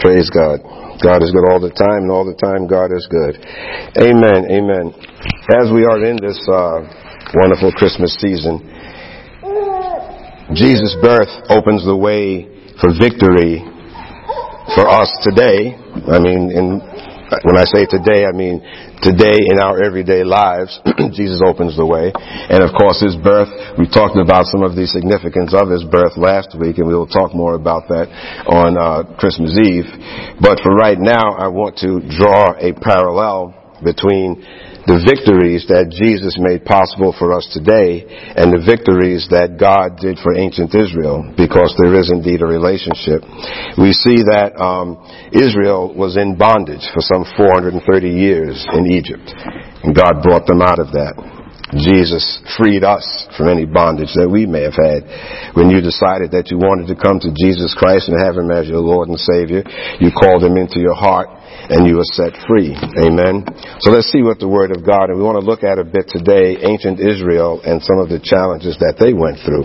Praise God. God is good all the time, and all the time God is good. Amen. Amen. As we are in this uh, wonderful Christmas season, Jesus' birth opens the way for victory for us today. I mean, in, when I say today, I mean today in our everyday lives. Jesus opens the way. And of course, his birth, we talked about some of the significance of his birth last week, and we will talk more about that on uh, Christmas Eve. But for right now, I want to draw a parallel between the victories that Jesus made possible for us today and the victories that God did for ancient Israel because there is indeed a relationship. We see that um, Israel was in bondage for some 430 years in Egypt and God brought them out of that. Jesus freed us from any bondage that we may have had. When you decided that you wanted to come to Jesus Christ and have Him as your Lord and Savior, you called Him into your heart and you are set free. Amen. So let's see what the Word of God, and we want to look at a bit today, ancient Israel and some of the challenges that they went through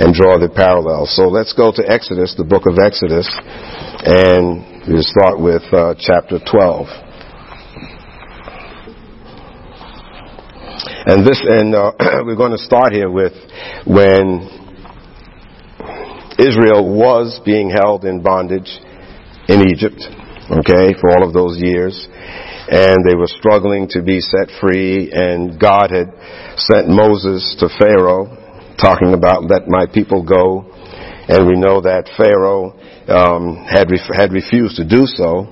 and draw the parallels. So let's go to Exodus, the book of Exodus, and we'll start with uh, chapter 12. And this, and uh, we're going to start here with when Israel was being held in bondage in Egypt, okay, for all of those years. And they were struggling to be set free, and God had sent Moses to Pharaoh, talking about, let my people go. And we know that Pharaoh um, had, had refused to do so.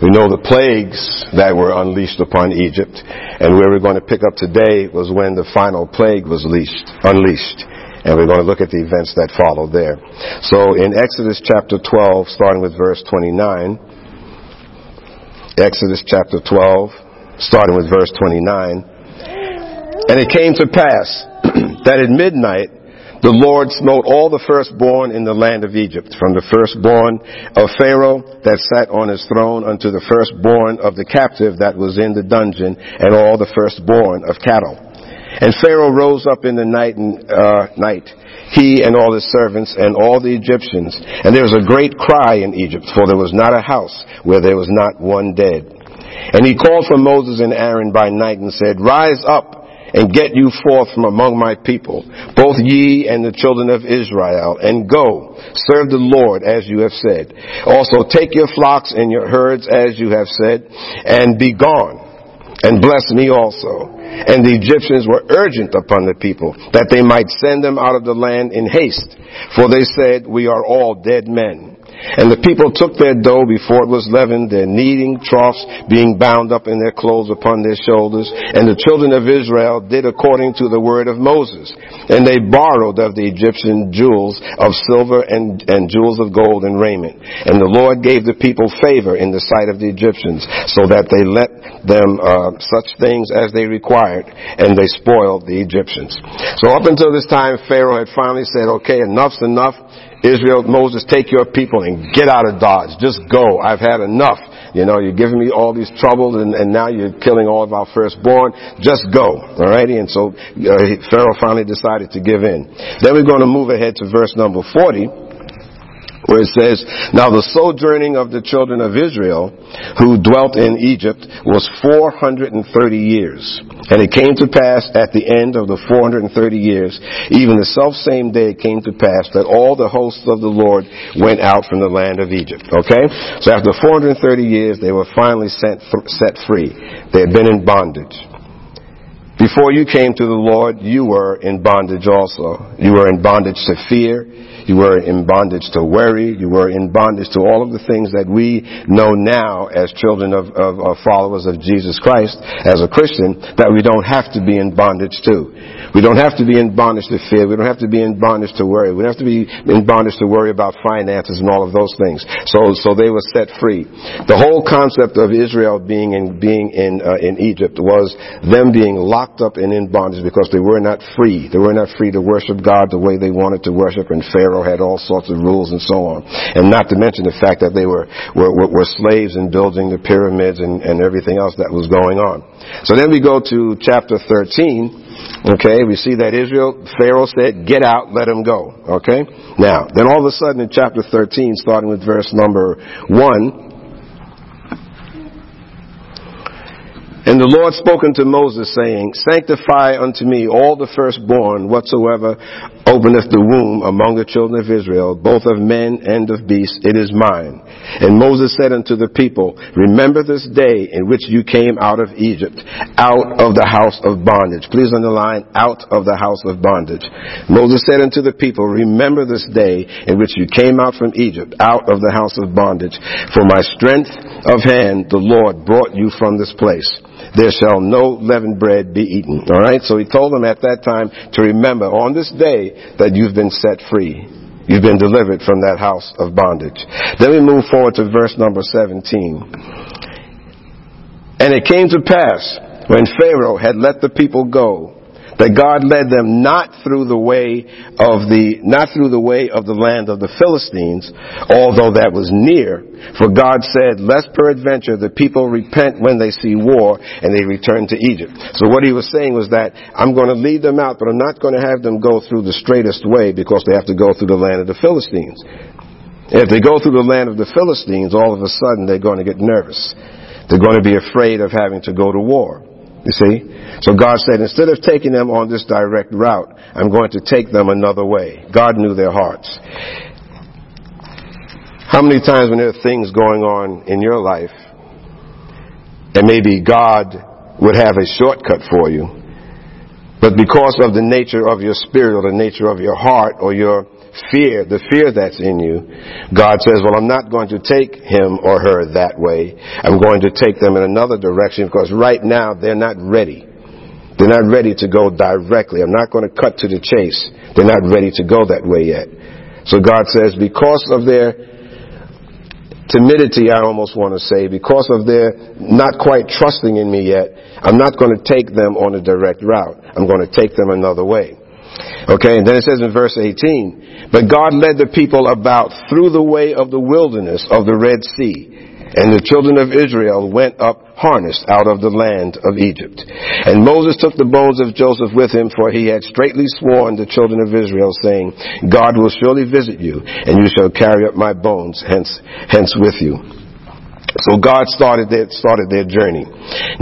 We know the plagues that were unleashed upon Egypt, and where we're going to pick up today was when the final plague was leashed, unleashed. And we're going to look at the events that followed there. So in Exodus chapter 12, starting with verse 29, Exodus chapter 12, starting with verse 29, and it came to pass that at midnight the Lord smote all the firstborn in the land of Egypt, from the firstborn of Pharaoh that sat on his throne unto the firstborn of the captive that was in the dungeon, and all the firstborn of cattle. And Pharaoh rose up in the night and uh, night, he and all his servants and all the Egyptians. And there was a great cry in Egypt, for there was not a house where there was not one dead. And he called for Moses and Aaron by night and said, Rise up and get you forth from among my people, both ye and the children of Israel, and go, serve the Lord as you have said. Also take your flocks and your herds as you have said, and be gone, and bless me also. And the Egyptians were urgent upon the people, that they might send them out of the land in haste, for they said, We are all dead men. And the people took their dough before it was leavened, their kneading troughs being bound up in their clothes upon their shoulders. And the children of Israel did according to the word of Moses. And they borrowed of the Egyptian jewels of silver and, and jewels of gold and raiment. And the Lord gave the people favor in the sight of the Egyptians, so that they let them uh, such things as they required, and they spoiled the Egyptians. So up until this time, Pharaoh had finally said, okay, enough's enough. Israel, Moses, take your people and get out of Dodge. Just go. I've had enough. You know, you're giving me all these troubles and, and now you're killing all of our firstborn. Just go. Alrighty? And so uh, Pharaoh finally decided to give in. Then we're going to move ahead to verse number 40 where it says, Now the sojourning of the children of Israel who dwelt in Egypt was 430 years. And it came to pass at the end of the 430 years, even the self same day it came to pass that all the hosts of the Lord went out from the land of Egypt. Okay? So after 430 years, they were finally set, set free. They had been in bondage. Before you came to the Lord, you were in bondage also. You were in bondage to fear. You were in bondage to worry. You were in bondage to all of the things that we know now as children of, of, of followers of Jesus Christ, as a Christian, that we don't have to be in bondage to. We don't have to be in bondage to fear. We don't have to be in bondage to worry. We don't have to be in bondage to worry about finances and all of those things. So, so they were set free. The whole concept of Israel being in, being in, uh, in Egypt was them being locked up and in bondage because they were not free. They were not free to worship God the way they wanted to worship and Pharaoh had all sorts of rules and so on. And not to mention the fact that they were, were, were, slaves in building the pyramids and, and everything else that was going on. So then we go to chapter 13 Okay, we see that Israel, Pharaoh said, get out, let him go. Okay? Now, then all of a sudden in chapter 13, starting with verse number 1, And the Lord spoke unto Moses, saying, Sanctify unto me all the firstborn whatsoever openeth the womb among the children of Israel, both of men and of beasts, it is mine. And Moses said unto the people, Remember this day in which you came out of Egypt, out of the house of bondage. Please underline, out of the house of bondage. Moses said unto the people, Remember this day in which you came out from Egypt, out of the house of bondage. For my strength of hand the Lord brought you from this place there shall no leavened bread be eaten. Alright? So he told them at that time to remember on this day that you've been set free. You've been delivered from that house of bondage. Then we move forward to verse number 17. And it came to pass when Pharaoh had let the people go that God led them not through the way of the, not through the way of the land of the Philistines, although that was near. For God said, lest peradventure the people repent when they see war and they return to Egypt. So what he was saying was that I'm going to lead them out, but I'm not going to have them go through the straightest way because they have to go through the land of the Philistines. If they go through the land of the Philistines, all of a sudden they're going to get nervous. They're going to be afraid of having to go to war. You see? So God said, instead of taking them on this direct route, I'm going to take them another way. God knew their hearts. How many times when there are things going on in your life, and maybe God would have a shortcut for you, but because of the nature of your spirit or the nature of your heart or your fear, the fear that's in you, God says, well, I'm not going to take him or her that way. I'm going to take them in another direction because right now they're not ready. They're not ready to go directly. I'm not going to cut to the chase. They're not ready to go that way yet. So God says, because of their timidity, I almost want to say, because of their not quite trusting in me yet, I'm not going to take them on a direct route. I'm going to take them another way. Okay, and then it says in verse 18, But God led the people about through the way of the wilderness of the Red Sea, and the children of Israel went up harnessed out of the land of Egypt. And Moses took the bones of Joseph with him, for he had straitly sworn the children of Israel, saying, God will surely visit you, and you shall carry up my bones hence, hence with you. So God started their, started their journey.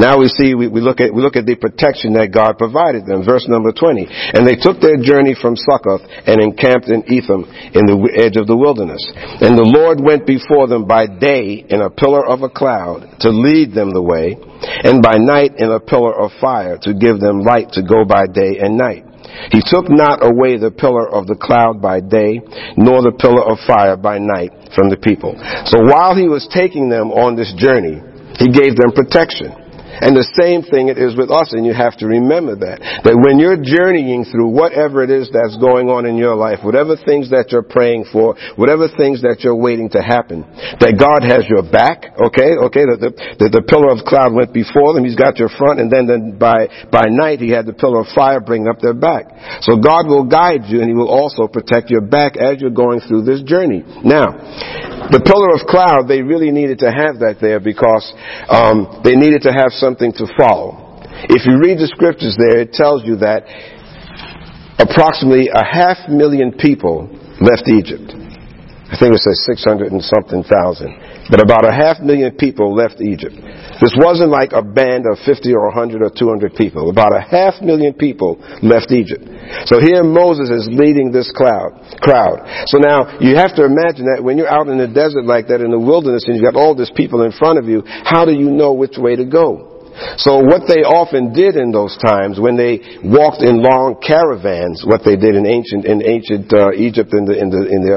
Now we see, we, we, look at, we look at the protection that God provided them. Verse number 20. And they took their journey from Succoth and encamped in Etham in the edge of the wilderness. And the Lord went before them by day in a pillar of a cloud to lead them the way, and by night in a pillar of fire to give them light to go by day and night. He took not away the pillar of the cloud by day, nor the pillar of fire by night from the people. So while he was taking them on this journey, he gave them protection. And the same thing it is with us, and you have to remember that. That when you're journeying through whatever it is that's going on in your life, whatever things that you're praying for, whatever things that you're waiting to happen, that God has your back, okay, okay, that the, the, the pillar of cloud went before them, He's got your front, and then, by, by night He had the pillar of fire bring up their back. So God will guide you, and He will also protect your back as you're going through this journey. Now, the pillar of cloud, they really needed to have that there because um, they needed to have something to follow. If you read the scriptures there, it tells you that approximately a half million people left Egypt. I think it says 600 and something thousand. But about a half million people left Egypt. This wasn't like a band of 50 or 100 or 200 people. About a half million people left Egypt. So here Moses is leading this cloud, crowd. So now you have to imagine that when you're out in the desert like that in the wilderness and you've got all these people in front of you, how do you know which way to go? So what they often did in those times when they walked in long caravans, what they did in ancient in ancient uh, Egypt in the in the in the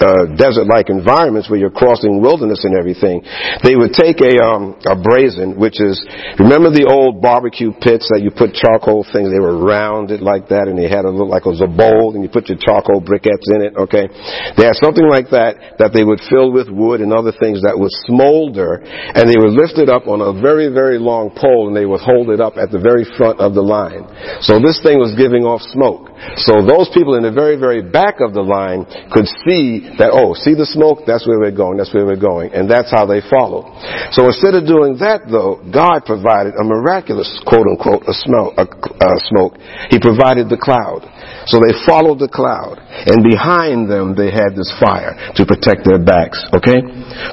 uh, desert-like environments where you're crossing wilderness and everything, they would take a um, a brazen, which is remember the old barbecue pits that you put charcoal things. They were rounded like that, and they had a look like it was a bowl, and you put your charcoal briquettes in it. Okay, they had something like that that they would fill with wood and other things that would smolder, and they would lift it up on a very very long pole, and they would hold it up at the very front of the line. So this thing was giving off smoke. So those people in the very very back of the line could see that, oh, see the smoke? That's where we're going. That's where we're going. And that's how they followed. So instead of doing that though, God provided a miraculous, quote unquote, a, smell, a, a smoke. He provided the cloud. So they followed the cloud. And behind them they had this fire to protect their backs. Okay?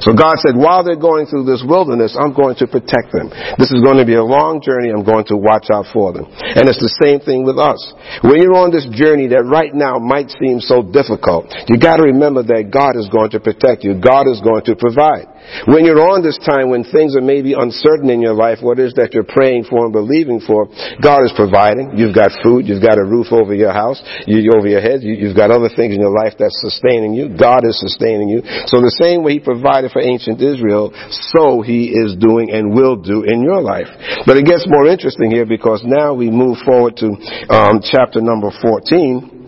So God said, while they're going through this wilderness, I'm going to protect them. This is going to be a long journey. I'm going to watch out for them. And it's the same thing with us. When you're on this journey that right now might seem so difficult, you gotta remember that God is going to protect you. God is going to provide. When you're on this time when things are maybe uncertain in your life, what is that you're praying for and believing for, God is providing. You've got food, you've got a roof over your house, you, over your head, you, you've got other things in your life that's sustaining you. God is sustaining you. So the same way He provided for ancient Israel, so He is doing and will do in your life. But it gets more interesting here because now we move forward to um, chapter number 14,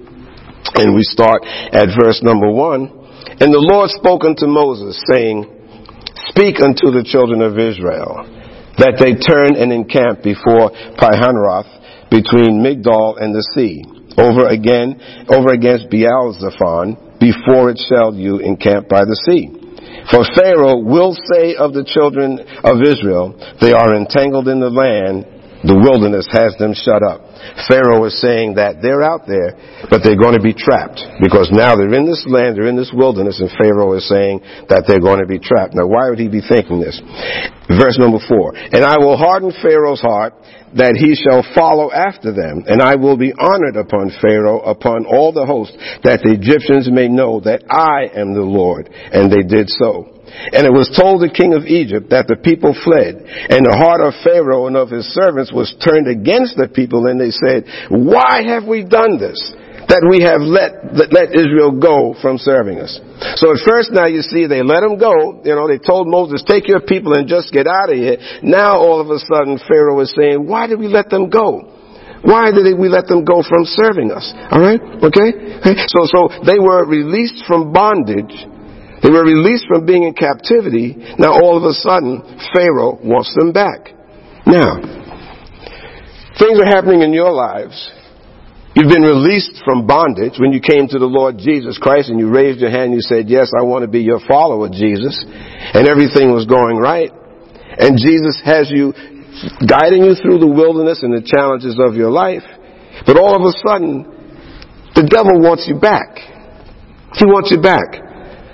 and we start at verse number 1. And the Lord spoke unto Moses, saying, Speak unto the children of Israel that they turn and encamp before Pihahiroth between Migdol and the sea, over again, over against Baal-zephon, before it shall you encamp by the sea. For Pharaoh will say of the children of Israel, they are entangled in the land, the wilderness has them shut up. Pharaoh is saying that they're out there, but they're going to be trapped because now they're in this land, they're in this wilderness, and Pharaoh is saying that they're going to be trapped. Now, why would he be thinking this? Verse number four. And I will harden Pharaoh's heart that he shall follow after them, and I will be honored upon Pharaoh, upon all the host, that the Egyptians may know that I am the Lord. And they did so. And it was told the king of Egypt that the people fled, and the heart of Pharaoh and of his servants was turned against the people, and they said, Why have we done this? That we have let, let Israel go from serving us. So at first now you see they let them go. You know, they told Moses, take your people and just get out of here. Now all of a sudden Pharaoh is saying, why did we let them go? Why did we let them go from serving us? Alright? Okay? So, so they were released from bondage they were released from being in captivity. Now all of a sudden, Pharaoh wants them back. Now, things are happening in your lives. You've been released from bondage when you came to the Lord Jesus Christ and you raised your hand and you said, yes, I want to be your follower, Jesus. And everything was going right. And Jesus has you guiding you through the wilderness and the challenges of your life. But all of a sudden, the devil wants you back. He wants you back.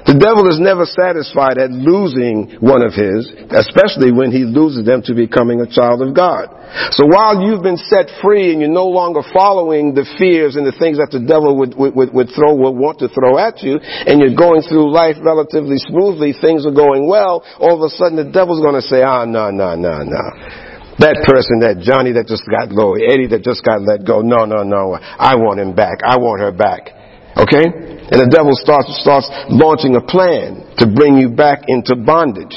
The devil is never satisfied at losing one of his, especially when he loses them to becoming a child of God. So while you've been set free and you're no longer following the fears and the things that the devil would, would, would throw, would want to throw at you, and you're going through life relatively smoothly, things are going well, all of a sudden the devil's gonna say, ah, no, no, no, no. That person, that Johnny that just got low, Eddie that just got let go, no, no, no, I want him back. I want her back. Okay? And the devil starts, starts launching a plan to bring you back into bondage.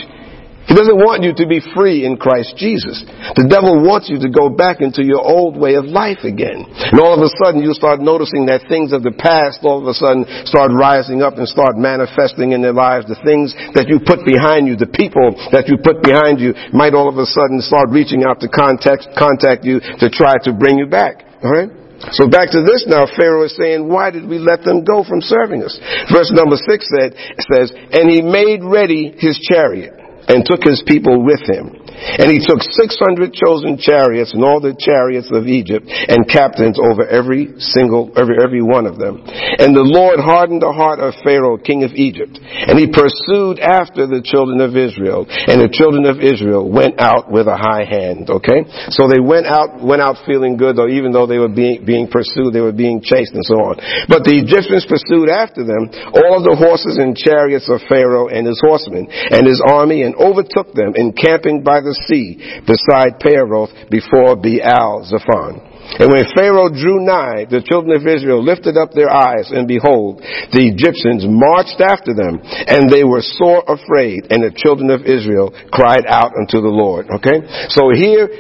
He doesn't want you to be free in Christ Jesus. The devil wants you to go back into your old way of life again. And all of a sudden you start noticing that things of the past all of a sudden start rising up and start manifesting in their lives. The things that you put behind you, the people that you put behind you might all of a sudden start reaching out to contact, contact you to try to bring you back. Alright? So back to this now, Pharaoh is saying, why did we let them go from serving us? Verse number six said, says, and he made ready his chariot and took his people with him. And he took 600 chosen chariots and all the chariots of Egypt and captains over every single, every, every one of them. And the Lord hardened the heart of Pharaoh, king of Egypt. And he pursued after the children of Israel. And the children of Israel went out with a high hand. Okay? So they went out, went out feeling good though, even though they were being, being pursued, they were being chased and so on. But the Egyptians pursued after them all the horses and chariots of Pharaoh and his horsemen and his army and overtook them encamping by the the sea beside Peroth before Baal Zephon. And when Pharaoh drew nigh, the children of Israel lifted up their eyes, and behold, the Egyptians marched after them, and they were sore afraid, and the children of Israel cried out unto the Lord. Okay? So here,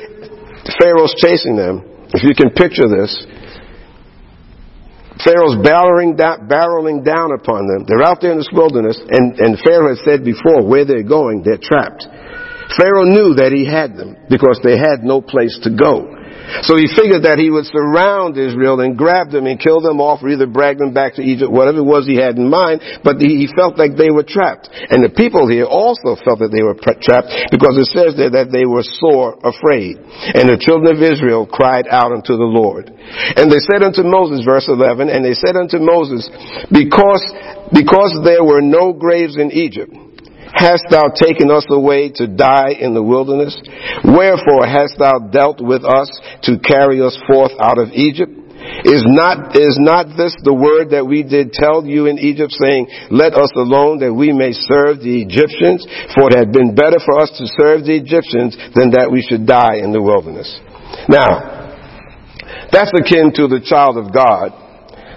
Pharaoh's chasing them. If you can picture this, Pharaoh's barreling down, barreling down upon them. They're out there in this wilderness, and, and Pharaoh had said before, where they're going, they're trapped. Pharaoh knew that he had them because they had no place to go. So he figured that he would surround Israel and grab them and kill them off or either drag them back to Egypt, whatever it was he had in mind, but he felt like they were trapped. And the people here also felt that they were trapped because it says there that they were sore afraid. And the children of Israel cried out unto the Lord. And they said unto Moses, verse 11, and they said unto Moses, because, because there were no graves in Egypt, Hast thou taken us away to die in the wilderness? Wherefore hast thou dealt with us to carry us forth out of Egypt? Is not, is not this the word that we did tell you in Egypt saying, let us alone that we may serve the Egyptians? For it had been better for us to serve the Egyptians than that we should die in the wilderness. Now, that's akin to the child of God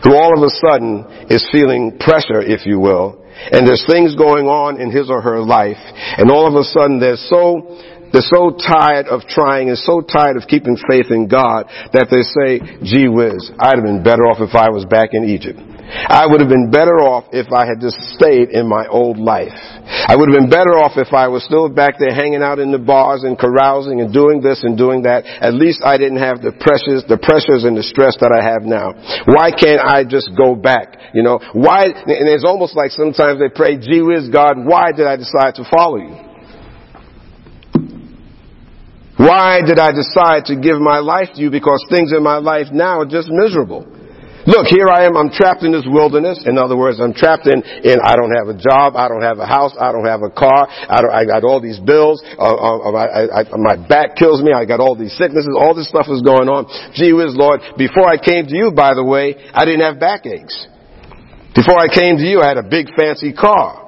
who all of a sudden is feeling pressure, if you will, and there's things going on in his or her life, and all of a sudden they're so they're so tired of trying and so tired of keeping faith in God that they say, gee whiz, I'd have been better off if I was back in Egypt. I would have been better off if I had just stayed in my old life. I would have been better off if I was still back there hanging out in the bars and carousing and doing this and doing that. At least I didn't have the pressures, the pressures and the stress that I have now. Why can't I just go back? You know, why, and it's almost like sometimes they pray, gee whiz, God, why did I decide to follow you? Why did I decide to give my life to you? Because things in my life now are just miserable. Look, here I am, I'm trapped in this wilderness. In other words, I'm trapped in, in I don't have a job, I don't have a house, I don't have a car, I, I got all these bills, uh, uh, I, I, my back kills me, I got all these sicknesses, all this stuff is going on. Gee whiz, Lord, before I came to you, by the way, I didn't have backaches. Before I came to you, I had a big fancy car.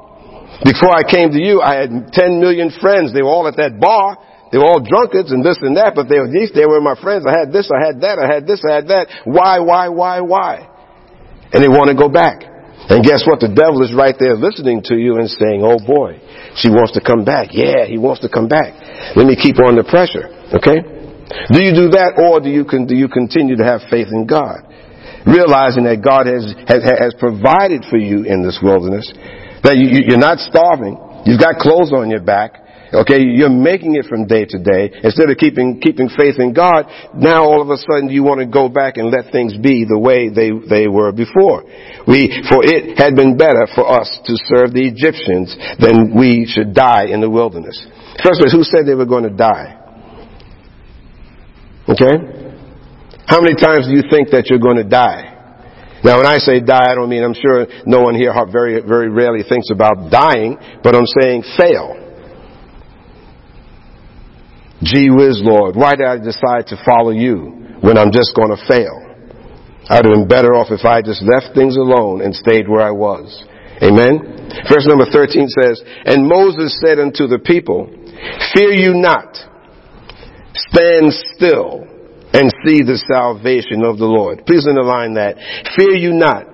Before I came to you, I had 10 million friends. They were all at that bar. They were all drunkards and this and that, but they were these, they were my friends. I had this, I had that, I had this, I had that. Why, why, why, why? And they want to go back. And guess what? The devil is right there listening to you and saying, oh boy, she wants to come back. Yeah, he wants to come back. Let me keep on the pressure. Okay? Do you do that or do you, do you continue to have faith in God? Realizing that God has, has, has provided for you in this wilderness, that you, you're not starving, you've got clothes on your back, Okay, you're making it from day to day. Instead of keeping, keeping faith in God, now all of a sudden you want to go back and let things be the way they, they were before. We, for it had been better for us to serve the Egyptians than we should die in the wilderness. First place, who said they were going to die? Okay? How many times do you think that you're going to die? Now, when I say die, I don't mean I'm sure no one here very, very rarely thinks about dying, but I'm saying fail. Gee whiz, Lord, why did I decide to follow you when I'm just going to fail? I'd have been better off if I just left things alone and stayed where I was. Amen? Verse number 13 says, And Moses said unto the people, Fear you not, stand still and see the salvation of the Lord. Please underline that. Fear you not,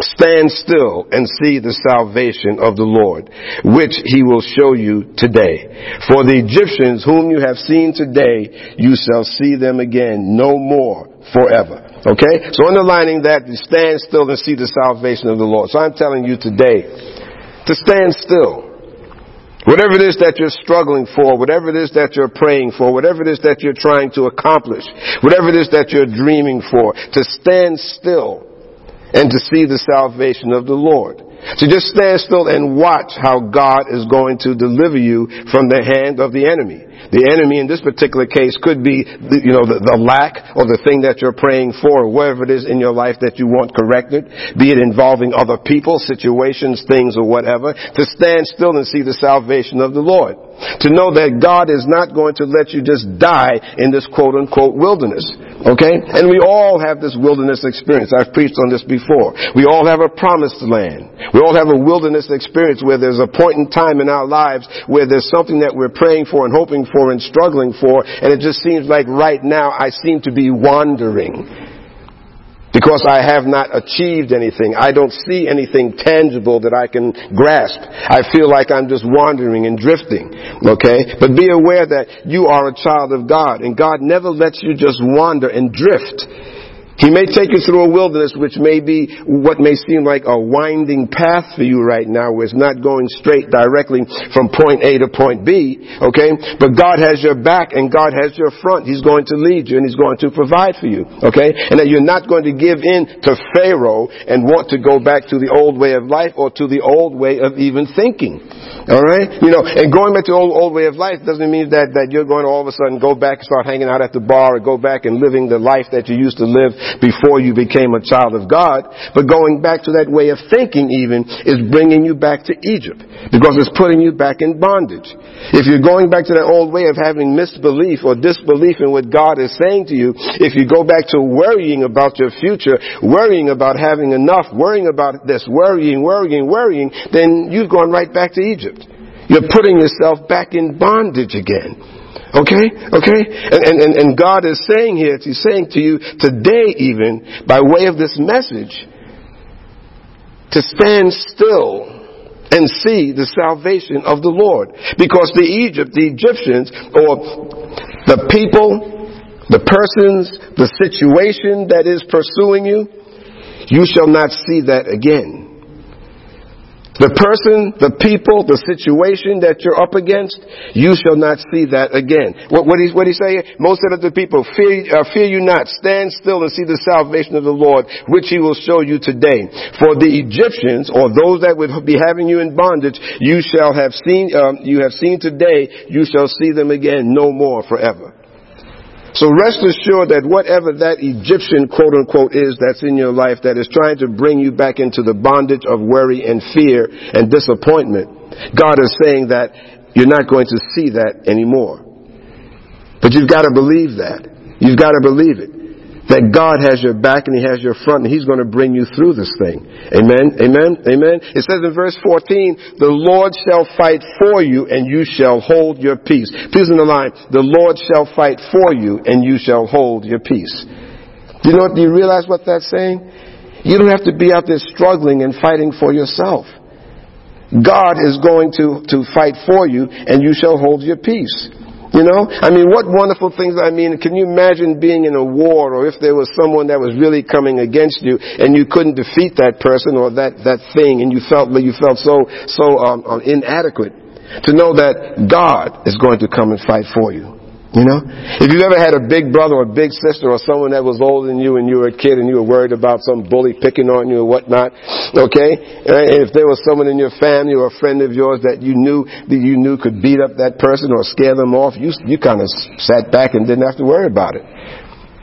Stand still and see the salvation of the Lord, which he will show you today. For the Egyptians whom you have seen today, you shall see them again no more forever. Okay? So underlining that, stand still and see the salvation of the Lord. So I'm telling you today to stand still. Whatever it is that you're struggling for, whatever it is that you're praying for, whatever it is that you're trying to accomplish, whatever it is that you're dreaming for, to stand still and to see the salvation of the Lord. So just stand still and watch how God is going to deliver you from the hand of the enemy. The enemy in this particular case could be, you know, the, the, lack or the thing that you're praying for or whatever it is in your life that you want corrected, be it involving other people, situations, things, or whatever, to stand still and see the salvation of the Lord. To know that God is not going to let you just die in this quote unquote wilderness. Okay? And we all have this wilderness experience. I've preached on this before. We all have a promised land. We all have a wilderness experience where there's a point in time in our lives where there's something that we're praying for and hoping for and struggling for, and it just seems like right now I seem to be wandering because I have not achieved anything. I don't see anything tangible that I can grasp. I feel like I'm just wandering and drifting. Okay? But be aware that you are a child of God and God never lets you just wander and drift. He may take you through a wilderness which may be what may seem like a winding path for you right now where it's not going straight directly from point A to point B, okay? But God has your back and God has your front. He's going to lead you and He's going to provide for you, okay? And that you're not going to give in to Pharaoh and want to go back to the old way of life or to the old way of even thinking. Alright? You know, and going back to the old, old way of life doesn't mean that, that you're going to all of a sudden go back and start hanging out at the bar or go back and living the life that you used to live before you became a child of God. But going back to that way of thinking even is bringing you back to Egypt because it's putting you back in bondage. If you're going back to that old way of having misbelief or disbelief in what God is saying to you, if you go back to worrying about your future, worrying about having enough, worrying about this, worrying, worrying, worrying, then you've gone right back to Egypt. You're putting yourself back in bondage again. Okay? Okay? And, and, and God is saying here, He's saying to you today even, by way of this message, to stand still and see the salvation of the Lord. Because the Egypt, the Egyptians, or the people, the persons, the situation that is pursuing you, you shall not see that again. The person, the people, the situation that you're up against, you shall not see that again. What, what, he, what he say? Most of the people, fear, uh, fear you not, stand still and see the salvation of the Lord, which he will show you today. For the Egyptians, or those that would be having you in bondage, you shall have seen, um, you have seen today, you shall see them again no more forever. So rest assured that whatever that Egyptian quote unquote is that's in your life that is trying to bring you back into the bondage of worry and fear and disappointment, God is saying that you're not going to see that anymore. But you've got to believe that. You've got to believe it that God has your back and He has your front and He's going to bring you through this thing. Amen? Amen? Amen? It says in verse 14, the Lord shall fight for you and you shall hold your peace. Please in the line, the Lord shall fight for you and you shall hold your peace. Do you know, do you realize what that's saying? You don't have to be out there struggling and fighting for yourself. God is going to, to fight for you and you shall hold your peace. You know? I mean, what wonderful things, I mean, can you imagine being in a war or if there was someone that was really coming against you and you couldn't defeat that person or that, that thing and you felt, you felt so, so, um, um, inadequate to know that God is going to come and fight for you. You know? If you've ever had a big brother or a big sister or someone that was older than you and you were a kid and you were worried about some bully picking on you or whatnot, okay? And if there was someone in your family or a friend of yours that you knew, that you knew could beat up that person or scare them off, you, you kind of sat back and didn't have to worry about it.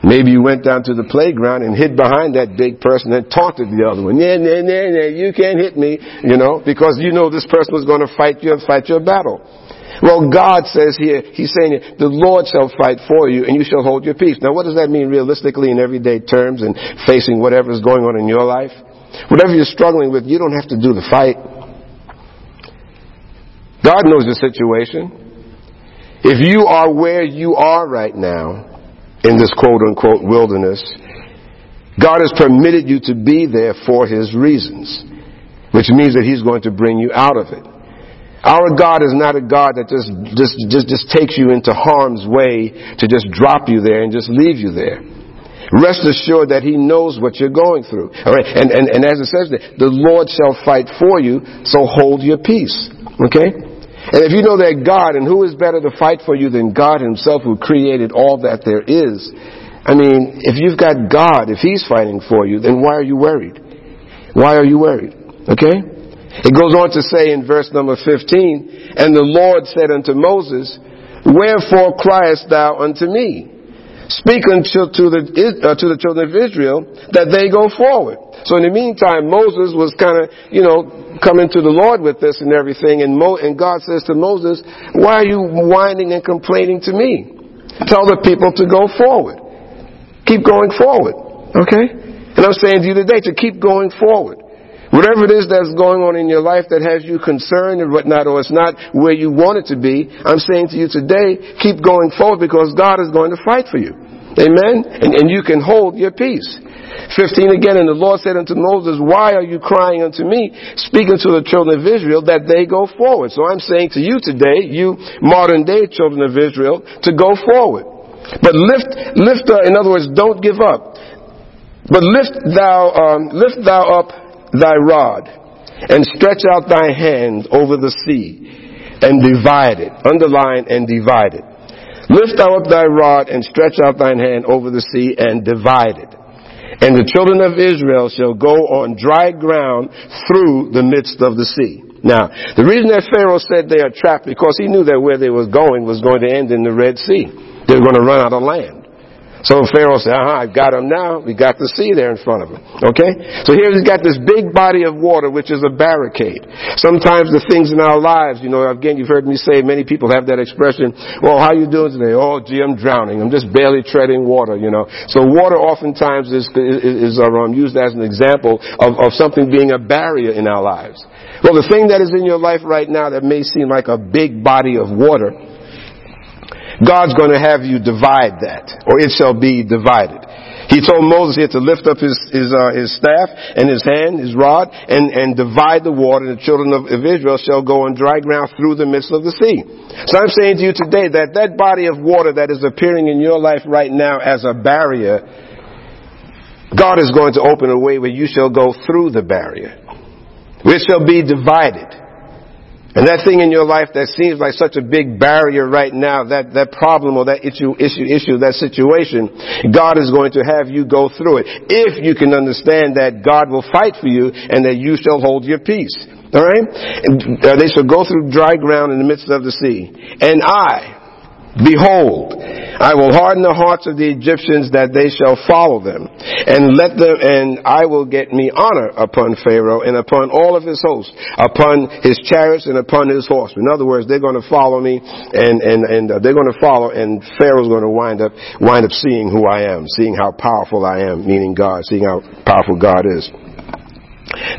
Maybe you went down to the playground and hid behind that big person and taunted the other one. Yeah, yeah, yeah, yeah, you can't hit me, you know, because you know this person was going to fight you and fight your battle. Well, God says here, He's saying, the Lord shall fight for you and you shall hold your peace. Now, what does that mean realistically in everyday terms and facing whatever is going on in your life? Whatever you're struggling with, you don't have to do the fight. God knows the situation. If you are where you are right now, in this quote unquote wilderness, God has permitted you to be there for His reasons, which means that He's going to bring you out of it. Our God is not a God that just, just, just, just takes you into harm's way to just drop you there and just leave you there. Rest assured that He knows what you're going through. All right? And, and, and as it says there, the Lord shall fight for you, so hold your peace. Okay? And if you know that God, and who is better to fight for you than God Himself who created all that there is, I mean, if you've got God, if He's fighting for you, then why are you worried? Why are you worried? Okay? It goes on to say in verse number 15, And the Lord said unto Moses, Wherefore criest thou unto me? Speak unto to the, uh, to the children of Israel that they go forward. So in the meantime, Moses was kind of, you know, coming to the Lord with this and everything, and, Mo- and God says to Moses, Why are you whining and complaining to me? Tell the people to go forward. Keep going forward. Okay? And I'm saying to you today to keep going forward. Whatever it is that's going on in your life that has you concerned and whatnot, or it's not where you want it to be, I'm saying to you today, keep going forward because God is going to fight for you. Amen? And, and you can hold your peace. 15 again, and the Lord said unto Moses, Why are you crying unto me, speaking to the children of Israel, that they go forward? So I'm saying to you today, you modern day children of Israel, to go forward. But lift, lift, uh, in other words, don't give up. But lift thou, um, lift thou up thy rod and stretch out thy hand over the sea and divide it. Underline and divide it. Lift thou up thy rod and stretch out thine hand over the sea and divide it. And the children of Israel shall go on dry ground through the midst of the sea. Now, the reason that Pharaoh said they are trapped because he knew that where they was going was going to end in the Red Sea. They were going to run out of land. So Pharaoh said, uh-huh, I've got him now. We got the sea there in front of him. Okay? So here he's got this big body of water, which is a barricade. Sometimes the things in our lives, you know, again, you've heard me say, many people have that expression, well, how are you doing today? Oh, gee, I'm drowning. I'm just barely treading water, you know. So water oftentimes is, is, is um, used as an example of, of something being a barrier in our lives. Well, the thing that is in your life right now that may seem like a big body of water, God's going to have you divide that, or it shall be divided. He told Moses here to lift up his his, uh, his staff and his hand, his rod, and and divide the water. And the children of, of Israel shall go on dry ground through the midst of the sea. So I'm saying to you today that that body of water that is appearing in your life right now as a barrier, God is going to open a way where you shall go through the barrier. Which shall be divided. And that thing in your life that seems like such a big barrier right now, that, that problem or that issue, issue, issue, that situation, God is going to have you go through it. If you can understand that God will fight for you and that you shall hold your peace. Alright? Uh, they shall go through dry ground in the midst of the sea. And I, Behold, I will harden the hearts of the Egyptians that they shall follow them, and let them, and I will get me honor upon Pharaoh and upon all of his hosts, upon his chariots and upon his horsemen. In other words, they're going to follow me, and and and uh, they're going to follow, and Pharaoh's going to wind up wind up seeing who I am, seeing how powerful I am, meaning God, seeing how powerful God is.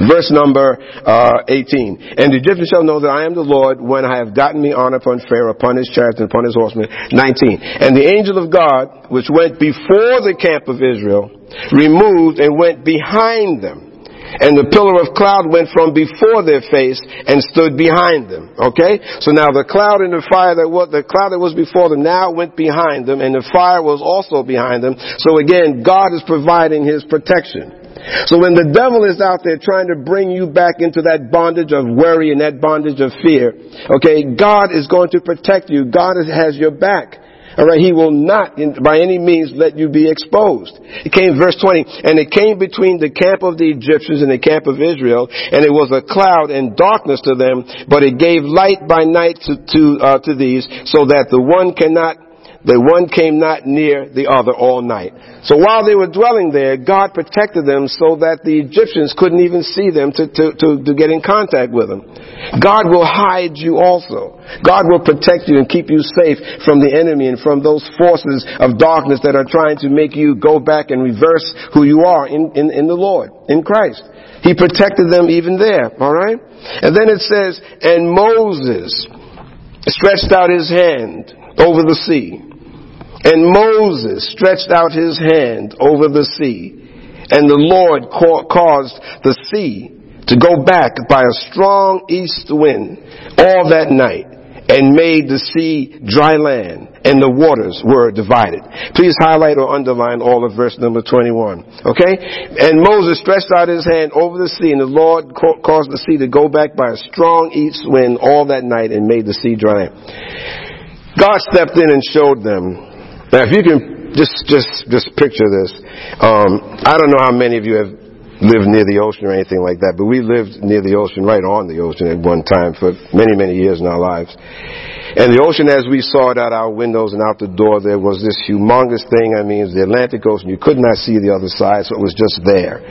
Verse number uh, 18. And the Egyptians shall know that I am the Lord when I have gotten me honor upon Pharaoh, upon his chariots, and upon his horsemen. 19. And the angel of God, which went before the camp of Israel, removed and went behind them. And the pillar of cloud went from before their face and stood behind them. Okay? So now the cloud and the fire that was, the cloud that was before them now went behind them and the fire was also behind them. So again, God is providing His protection. So when the devil is out there trying to bring you back into that bondage of worry and that bondage of fear, okay, God is going to protect you. God has your back. Alright, he will not by any means let you be exposed. It came, verse 20, and it came between the camp of the Egyptians and the camp of Israel, and it was a cloud and darkness to them, but it gave light by night to, to, uh, to these, so that the one cannot the one came not near the other all night. So while they were dwelling there, God protected them so that the Egyptians couldn't even see them to, to, to, to get in contact with them. God will hide you also. God will protect you and keep you safe from the enemy and from those forces of darkness that are trying to make you go back and reverse who you are in, in, in the Lord, in Christ. He protected them even there, alright? And then it says, and Moses stretched out his hand over the sea and Moses stretched out his hand over the sea, and the Lord caused the sea to go back by a strong east wind all that night, and made the sea dry land, and the waters were divided. Please highlight or underline all of verse number 21. Okay? And Moses stretched out his hand over the sea, and the Lord caused the sea to go back by a strong east wind all that night, and made the sea dry land. God stepped in and showed them now, if you can just just just picture this, um, I don't know how many of you have lived near the ocean or anything like that, but we lived near the ocean, right on the ocean at one time for many many years in our lives. And the ocean, as we saw it out our windows and out the door, there was this humongous thing. I mean, it was the Atlantic Ocean. You could not see the other side, so it was just there.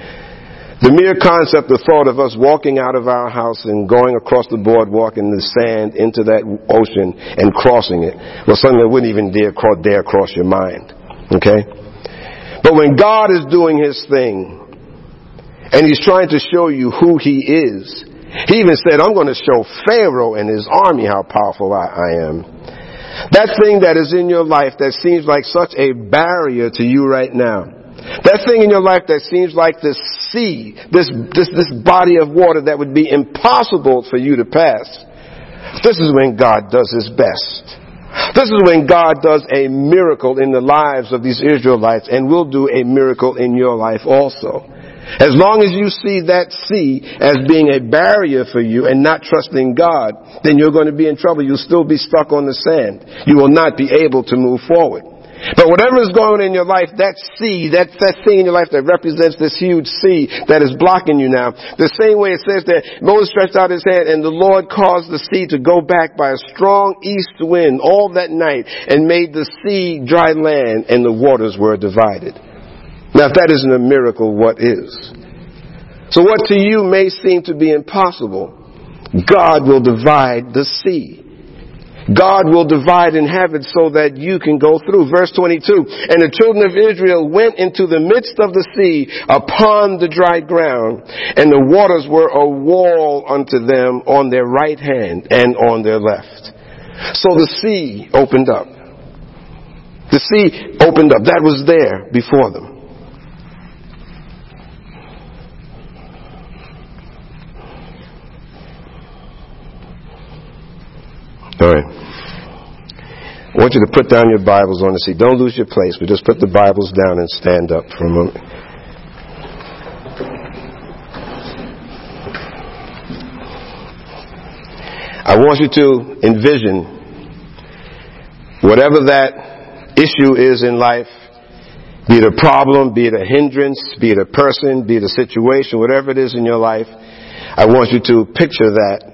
The mere concept, the thought of us walking out of our house and going across the boardwalk in the sand into that ocean and crossing it was something that wouldn't even dare, cross your mind. Okay? But when God is doing His thing, and He's trying to show you who He is, He even said, I'm going to show Pharaoh and his army how powerful I, I am. That thing that is in your life that seems like such a barrier to you right now, that thing in your life that seems like this sea, this, this, this body of water that would be impossible for you to pass. This is when God does his best. This is when God does a miracle in the lives of these Israelites and will do a miracle in your life also. As long as you see that sea as being a barrier for you and not trusting God, then you're going to be in trouble. You'll still be stuck on the sand. You will not be able to move forward. But whatever is going on in your life, that sea, that, that thing in your life that represents this huge sea that is blocking you now, the same way it says that Moses stretched out his hand and the Lord caused the sea to go back by a strong east wind all that night and made the sea dry land and the waters were divided. Now if that isn't a miracle, what is? So what to you may seem to be impossible, God will divide the sea. God will divide and have it so that you can go through. Verse 22, and the children of Israel went into the midst of the sea upon the dry ground, and the waters were a wall unto them on their right hand and on their left. So the sea opened up. The sea opened up. That was there before them. All right. I want you to put down your Bibles on the seat. Don't lose your place, but just put the Bibles down and stand up for a moment. I want you to envision whatever that issue is in life, be it a problem, be it a hindrance, be it a person, be it a situation, whatever it is in your life, I want you to picture that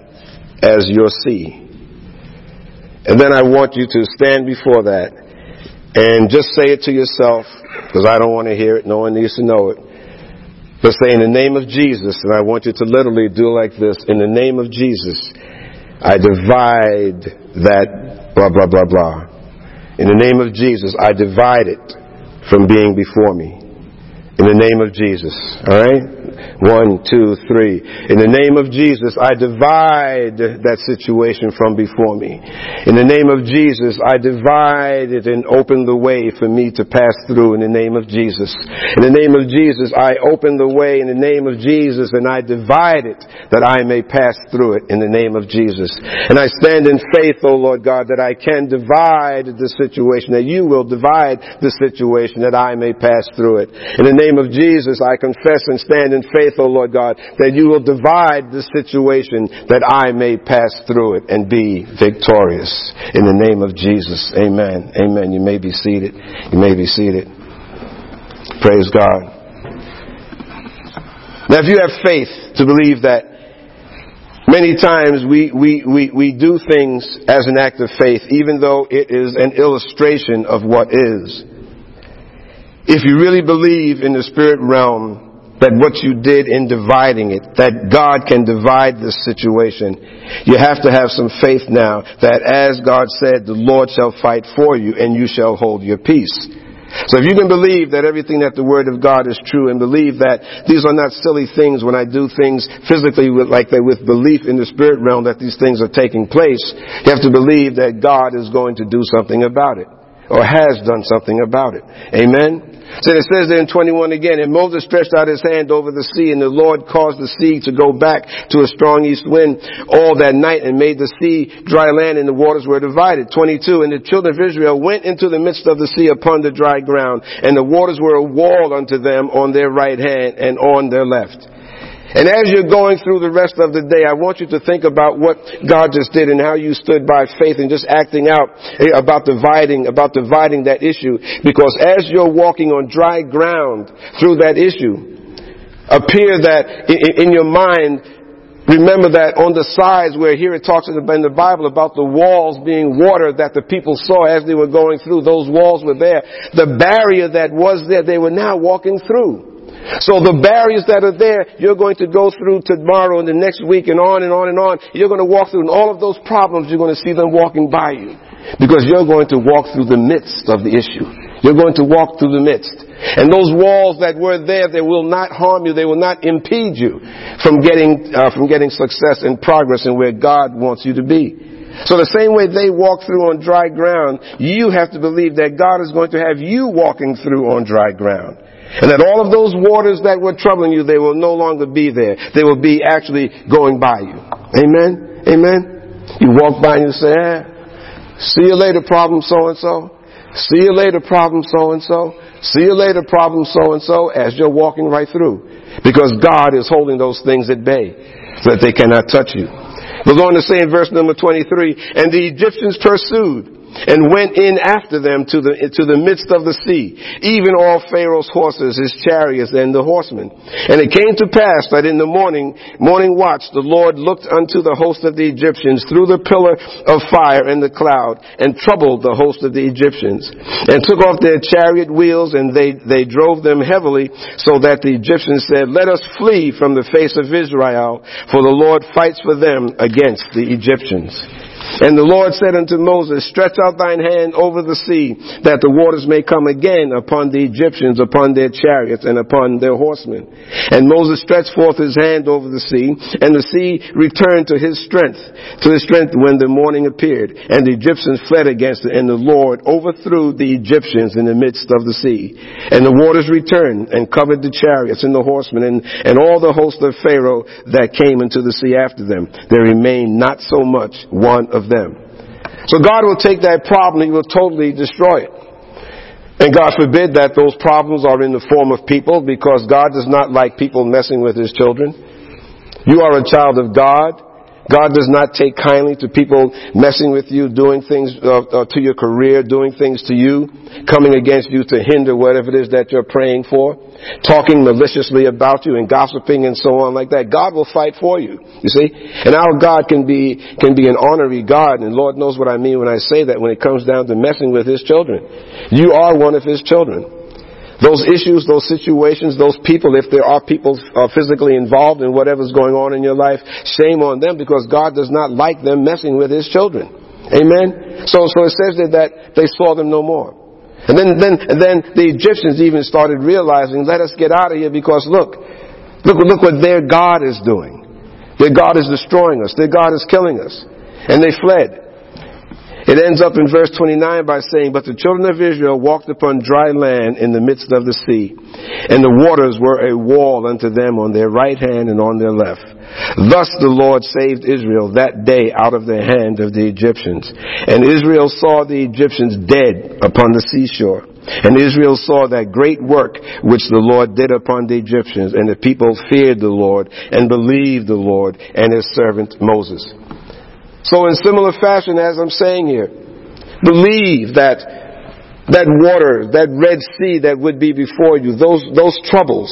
as your sea. And then I want you to stand before that and just say it to yourself, because I don't want to hear it. No one needs to know it. But say in the name of Jesus, and I want you to literally do like this. In the name of Jesus, I divide that blah, blah, blah, blah. In the name of Jesus, I divide it from being before me. In the name of Jesus. Alright? One, two, three. In the name of Jesus, I divide that situation from before me. In the name of Jesus, I divide it and open the way for me to pass through in the name of Jesus. In the name of Jesus, I open the way in the name of Jesus and I divide it that I may pass through it in the name of Jesus. And I stand in faith, O Lord God, that I can divide the situation, that you will divide the situation that I may pass through it. In the name of Jesus, I confess and stand in faith, O Lord God, that you will divide the situation that I may pass through it and be victorious. In the name of Jesus. Amen. Amen. You may be seated. You may be seated. Praise God. Now if you have faith to believe that Many times we, we, we, we do things as an act of faith, even though it is an illustration of what is. If you really believe in the spirit realm that what you did in dividing it, that God can divide this situation, you have to have some faith now that as God said, the Lord shall fight for you and you shall hold your peace. So if you can believe that everything that the Word of God is true and believe that these are not silly things when I do things physically with, like that with belief in the spirit realm that these things are taking place, you have to believe that God is going to do something about it or has done something about it. Amen? So it says there in 21 again, and Moses stretched out his hand over the sea, and the Lord caused the sea to go back to a strong east wind all that night, and made the sea dry land, and the waters were divided. 22, and the children of Israel went into the midst of the sea upon the dry ground, and the waters were a wall unto them on their right hand and on their left. And as you're going through the rest of the day, I want you to think about what God just did and how you stood by faith and just acting out eh, about dividing, about dividing that issue. Because as you're walking on dry ground through that issue, appear that in your mind, Remember that on the sides where here it talks in the Bible about the walls being water that the people saw as they were going through, those walls were there. The barrier that was there, they were now walking through. So the barriers that are there, you're going to go through tomorrow and the next week and on and on and on. You're going to walk through and all of those problems, you're going to see them walking by you. Because you're going to walk through the midst of the issue. You're going to walk through the midst. And those walls that were there, they will not harm you. They will not impede you from getting, uh, from getting success and progress in where God wants you to be. So the same way they walk through on dry ground, you have to believe that God is going to have you walking through on dry ground. And that all of those waters that were troubling you, they will no longer be there. They will be actually going by you. Amen? Amen? You walk by and you say, eh, See you later, problem so and so. See you later, problem so and so. See you later, problem so and so, as you're walking right through. Because God is holding those things at bay so that they cannot touch you. We're going to say in verse number 23, and the Egyptians pursued and went in after them to the, to the midst of the sea, even all Pharaoh's horses, his chariots, and the horsemen. And it came to pass that in the morning, morning watch, the Lord looked unto the host of the Egyptians through the pillar of fire and the cloud, and troubled the host of the Egyptians, and took off their chariot wheels, and they, they drove them heavily, so that the Egyptians said, Let us flee from the face of Israel, for the Lord fights for them against the Egyptians. And the Lord said unto Moses, Stretch out thine hand over the sea, that the waters may come again upon the Egyptians, upon their chariots, and upon their horsemen. And Moses stretched forth his hand over the sea, and the sea returned to his strength, to his strength when the morning appeared. And the Egyptians fled against it, and the Lord overthrew the Egyptians in the midst of the sea. And the waters returned, and covered the chariots and the horsemen, and, and all the host of Pharaoh that came into the sea after them. There remained not so much one of them. So God will take that problem, He will totally destroy it. And God forbid that those problems are in the form of people because God does not like people messing with His children. You are a child of God. God does not take kindly to people messing with you, doing things uh, uh, to your career, doing things to you, coming against you to hinder whatever it is that you're praying for, talking maliciously about you and gossiping and so on like that. God will fight for you, you see? And our God can be, can be an honorary God, and Lord knows what I mean when I say that when it comes down to messing with His children. You are one of His children. Those issues, those situations, those people, if there are people uh, physically involved in whatever's going on in your life, shame on them because God does not like them messing with His children. Amen? So, so it says that, that they saw them no more. And then, then, and then the Egyptians even started realizing, let us get out of here because look, look, look what their God is doing. Their God is destroying us. Their God is killing us. And they fled. It ends up in verse 29 by saying, But the children of Israel walked upon dry land in the midst of the sea, and the waters were a wall unto them on their right hand and on their left. Thus the Lord saved Israel that day out of the hand of the Egyptians. And Israel saw the Egyptians dead upon the seashore. And Israel saw that great work which the Lord did upon the Egyptians, and the people feared the Lord and believed the Lord and his servant Moses. So in similar fashion as I'm saying here, believe that that water, that Red Sea that would be before you, those, those troubles,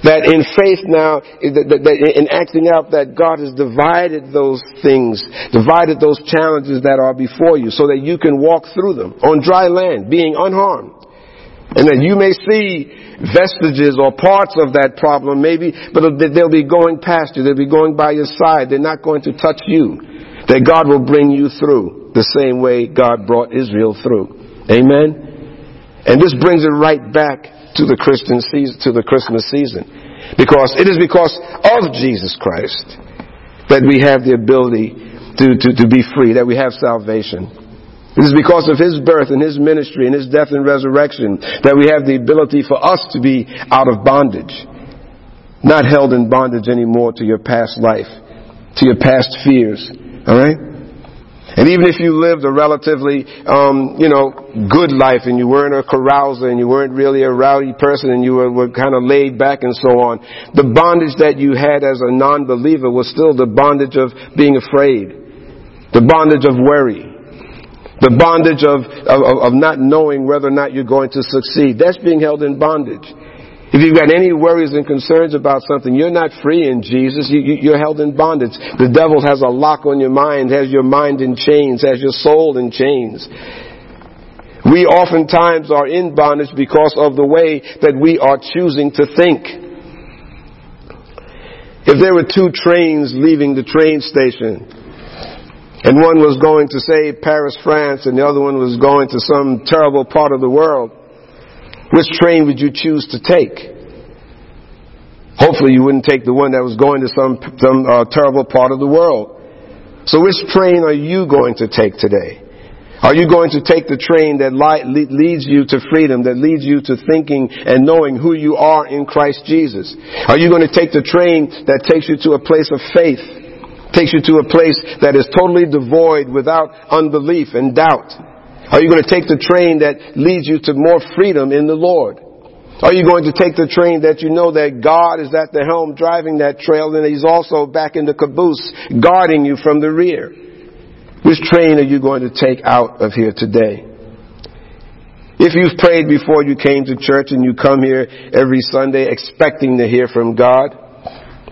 that in faith now, in acting out that God has divided those things, divided those challenges that are before you so that you can walk through them on dry land, being unharmed. And that you may see vestiges or parts of that problem maybe, but they'll be going past you. They'll be going by your side. They're not going to touch you that God will bring you through the same way God brought Israel through. Amen? And this brings it right back to the Christian season, to the Christmas season. Because it is because of Jesus Christ that we have the ability to, to, to be free, that we have salvation. It is because of His birth and His ministry and His death and resurrection that we have the ability for us to be out of bondage. Not held in bondage anymore to your past life, to your past fears, Alright? And even if you lived a relatively, um, you know, good life and you weren't a carouser and you weren't really a rowdy person and you were, were kind of laid back and so on, the bondage that you had as a non-believer was still the bondage of being afraid, the bondage of worry, the bondage of, of, of not knowing whether or not you're going to succeed. That's being held in bondage. If you've got any worries and concerns about something, you're not free in Jesus. You, are held in bondage. The devil has a lock on your mind, has your mind in chains, has your soul in chains. We oftentimes are in bondage because of the way that we are choosing to think. If there were two trains leaving the train station, and one was going to, say, Paris, France, and the other one was going to some terrible part of the world, which train would you choose to take? Hopefully you wouldn't take the one that was going to some, some uh, terrible part of the world. So which train are you going to take today? Are you going to take the train that leads you to freedom, that leads you to thinking and knowing who you are in Christ Jesus? Are you going to take the train that takes you to a place of faith, takes you to a place that is totally devoid without unbelief and doubt? Are you going to take the train that leads you to more freedom in the Lord? Are you going to take the train that you know that God is at the helm driving that trail and He's also back in the caboose guarding you from the rear? Which train are you going to take out of here today? If you've prayed before you came to church and you come here every Sunday expecting to hear from God,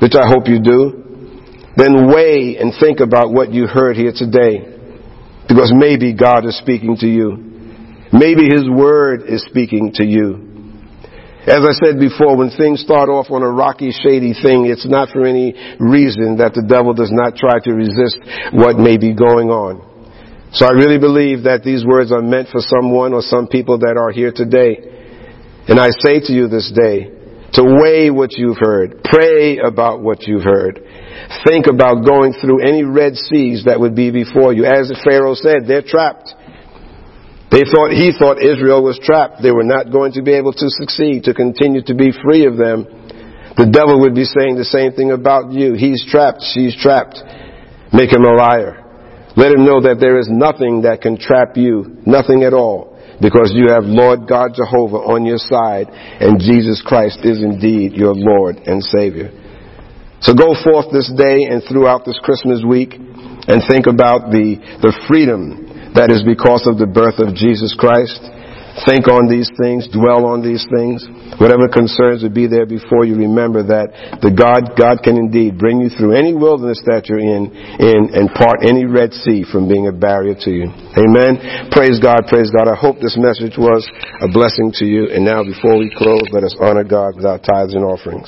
which I hope you do, then weigh and think about what you heard here today. Because maybe God is speaking to you. Maybe His Word is speaking to you. As I said before, when things start off on a rocky, shady thing, it's not for any reason that the devil does not try to resist what may be going on. So I really believe that these words are meant for someone or some people that are here today. And I say to you this day, to weigh what you've heard, pray about what you've heard, think about going through any Red Seas that would be before you. As Pharaoh said, they're trapped. They thought, he thought Israel was trapped. They were not going to be able to succeed, to continue to be free of them. The devil would be saying the same thing about you. He's trapped. She's trapped. Make him a liar. Let him know that there is nothing that can trap you. Nothing at all. Because you have Lord God Jehovah on your side and Jesus Christ is indeed your Lord and Savior. So go forth this day and throughout this Christmas week and think about the, the freedom that is because of the birth of Jesus Christ. Think on these things, dwell on these things. Whatever concerns would be there before you, remember that the God, God can indeed bring you through any wilderness that you're in, in and part any Red Sea from being a barrier to you. Amen. Praise God, praise God. I hope this message was a blessing to you. And now before we close, let us honor God with our tithes and offerings.